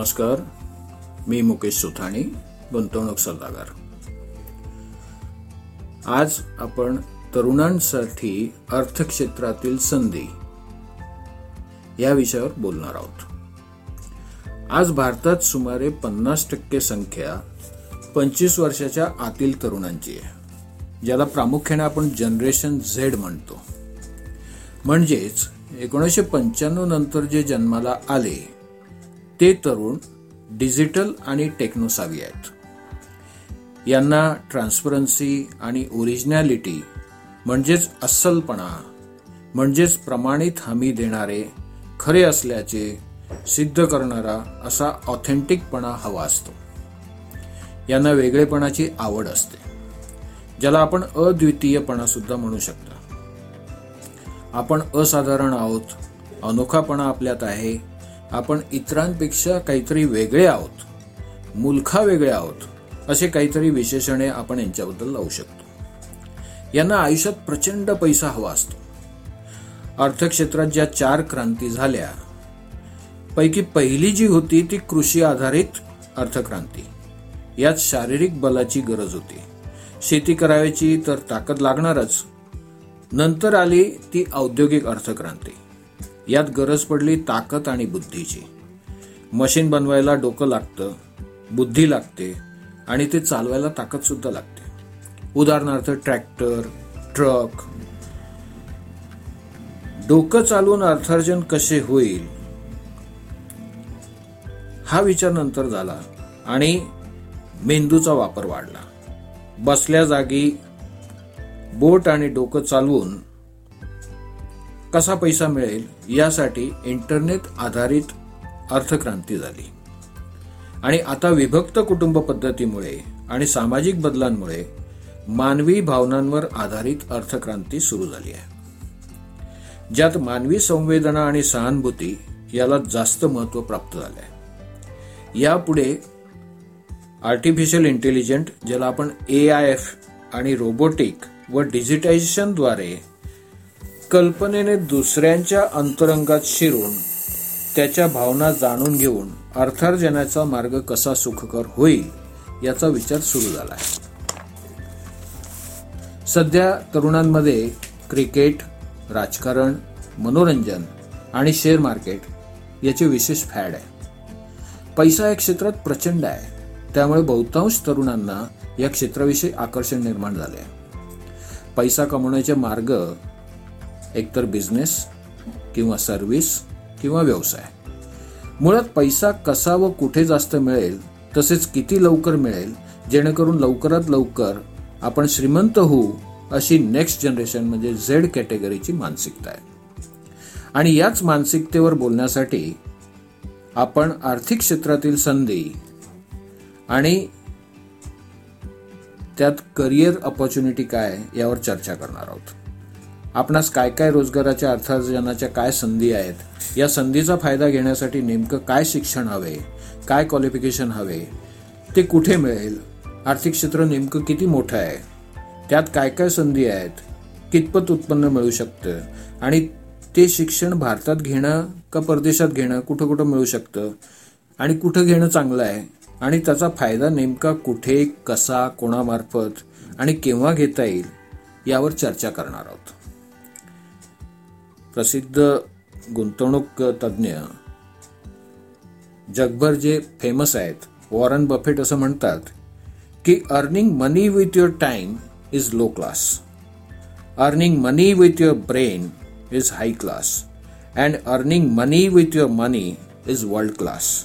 नमस्कार मी मुकेश सुथाणी गुंतवणूक सल्लागार. आज आपण तरुणांसाठी अर्थक्षेत्रातील संधी या विषयावर बोलणार आहोत. आज भारतात सुमारे पन्नास टक्के संख्या पंचवीस वर्षाच्या आतील तरुणांची आहे ज्याला प्रामुख्याने आपण जनरेशन झेड म्हणतो. म्हणजेच एकोणीसशे पंच्याण्णव नंतर जे जन्माला आले ते तरुण डिजिटल आणि टेक्नोसावी आहेत. यांना ट्रान्सपरन्सी आणि ओरिजिनॅलिटी म्हणजेच अस्सलपणा म्हणजेच प्रमाणित हमी देणारे खरे असल्याचे सिद्ध करणारा असा ऑथेंटिकपणा हवा असतो. यांना वेगळेपणाची आवड असते ज्याला आपण अद्वितीयपणा सुद्धा म्हणू शकता. आपण असाधारण आहोत अनोखापणा आपल्यात आहे आपण इतरांपेक्षा काहीतरी वेगळे आहोत. मुलखा वेगळे आहोत. असे काहीतरी विशेषणे आपण यांच्याबद्दल लावू शकतो. यांना आयुष्यात प्रचंड पैसा हवा असतो. अर्थक्षेत्रात ज्या चार क्रांती झाल्या पैकी पहिली जी होती ती कृषी आधारित अर्थक्रांती. यात शारीरिक बलाची गरज होती. शेती करायची तर ताकद लागणारच. नंतर आली ती औद्योगिक अर्थक्रांती. यात गरज पडली ताकद आणि बुद्धीची. मशीन बनवायला डोकं लागतं बुद्धी लागते आणि ते चालवायला ताकद सुद्धा लागते. उदाहरणार्थ ट्रॅक्टर ट्रक. डोकं चालवून अर्थार्जन कसे होईल? हा विचार नंतर झाला आणि मेंदूचा वापर वाढला. बसल्या जागी बोट आणि डोकं चालवून कसा पैसा मिळेल यासाठी इंटरनेट आधारित अर्थक्रांती झाली. आणि आता विभक्त कुटुंब पद्धतीमुळे आणि सामाजिक बदलांमुळे मानवी भावनांवर आधारित अर्थक्रांती सुरू झाली आहे. ज्यात मानवी संवेदना आणि सहानुभूती याला जास्त महत्त्व प्राप्त झालं आहे यापुढे आर्टिफिशियल इंटेलिजंट ज्याला आपण ए आय एफ आणि रोबोटिक व डिजिटायझेशनद्वारे कल्पनेने दुसऱ्यांच्या अंतरंगात शिरून त्याच्या भावना जाणून घेऊन अर्थार्जनाचा मार्ग कसा सुखकर होईल याचा विचार सुरू झाला आहे सध्या तरुणांमध्ये क्रिकेट राजकारण मनोरंजन आणि शेअर मार्केट याचे विशेष फॅड आहे. पैसा या क्षेत्रात प्रचंड आहे. त्यामुळे बहुतांश तरुणांना या क्षेत्राविषयी आकर्षण निर्माण झाले आहे पैसा कमवण्याचे मार्ग एकतर बिझनेस किंवा सर्व्हिस किंवा व्यवसाय. मुळात पैसा कसा व कुठे जास्त मिळेल तसेच किती लवकर मिळेल जेणेकरून लवकरात लवकर आपण श्रीमंत होऊ अशी नेक्स्ट जनरेशन म्हणजे झेड कॅटेगरीची मानसिकता आहे. आणि याच मानसिकतेवर बोलण्यासाठी आपण आर्थिक क्षेत्रातील संधी आणि त्यात करिअर ऑपॉर्च्युनिटी काय यावर चर्चा करणार आहोत. आपणास काय काय रोजगाराच्या अर्थार्जनाच्या काय संधी आहेत? या संधीचा फायदा घेण्यासाठी नेमकं काय शिक्षण हवे? काय क्वालिफिकेशन हवे? ते कुठे मिळेल? आर्थिक क्षेत्र नेमकं किती मोठं आहे? त्यात काय काय संधी आहेत? कितपत उत्पन्न मिळू शकतं? आणि ते शिक्षण भारतात घेणं का परदेशात घेणं? कुठं कुठं मिळू शकतं? आणि कुठं घेणं चांगलं आहे? आणि त्याचा फायदा नेमका कुठे कसा कोणामार्फत आणि केव्हा घेता येईल? यावर चर्चा करणार आहोत. प्रसिद्ध गुंतवणूक तज्ज्ञ जगभर जे फेमस आहेत वॉरन बफेट असं म्हणतात की earning money with your time is low class earning money with your brain is high class and earning money with your money is world class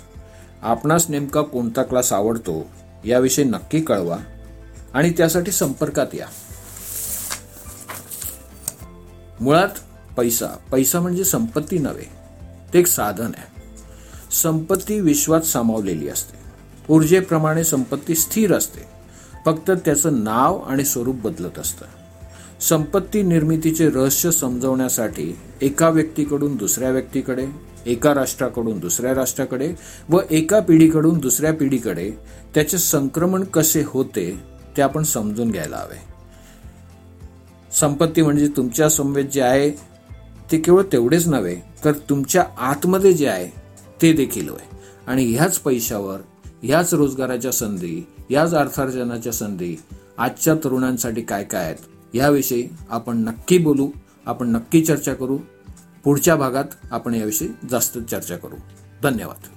आपणास नेमका कोणता क्लास आवडतो याविषयी नक्की कळवा आणि त्यासाठी संपर्कात या. मुळात पैसा. पैसा म्हणजे संपत्ती नव्हे ते एक साधन आहे. संपत्ती विश्वात सामावलेली असते. ऊर्जेप्रमाणे संपत्ती स्थिर असते. फक्त त्याचं नाव आणि स्वरूप बदलत असतं. संपत्ती निर्मितीचे रहस्य समजवण्यासाठी एका व्यक्तीकडून दुसऱ्या व्यक्तीकडे एका राष्ट्राकडून दुसऱ्या राष्ट्राकडे व एका पिढीकडून दुसऱ्या पिढीकडे त्याचे संक्रमण कसे होते ते आपण समजून घ्यायला हवे. संपत्ती म्हणजे तुमच्या संवेद जे आहे ते केवळ तेवढेच नव्हे तर तुमच्या आतमध्ये जे आहे ते देखील होय. आणि ह्याच पैशावर ह्याच रोजगाराच्या संधी याच अर्थार्जनाच्या संधी आजच्या तरुणांसाठी काय काय आहेत याविषयी आपण नक्की बोलू आपण नक्की चर्चा करू. पुढच्या भागात आपण याविषयी जास्त चर्चा करू. धन्यवाद.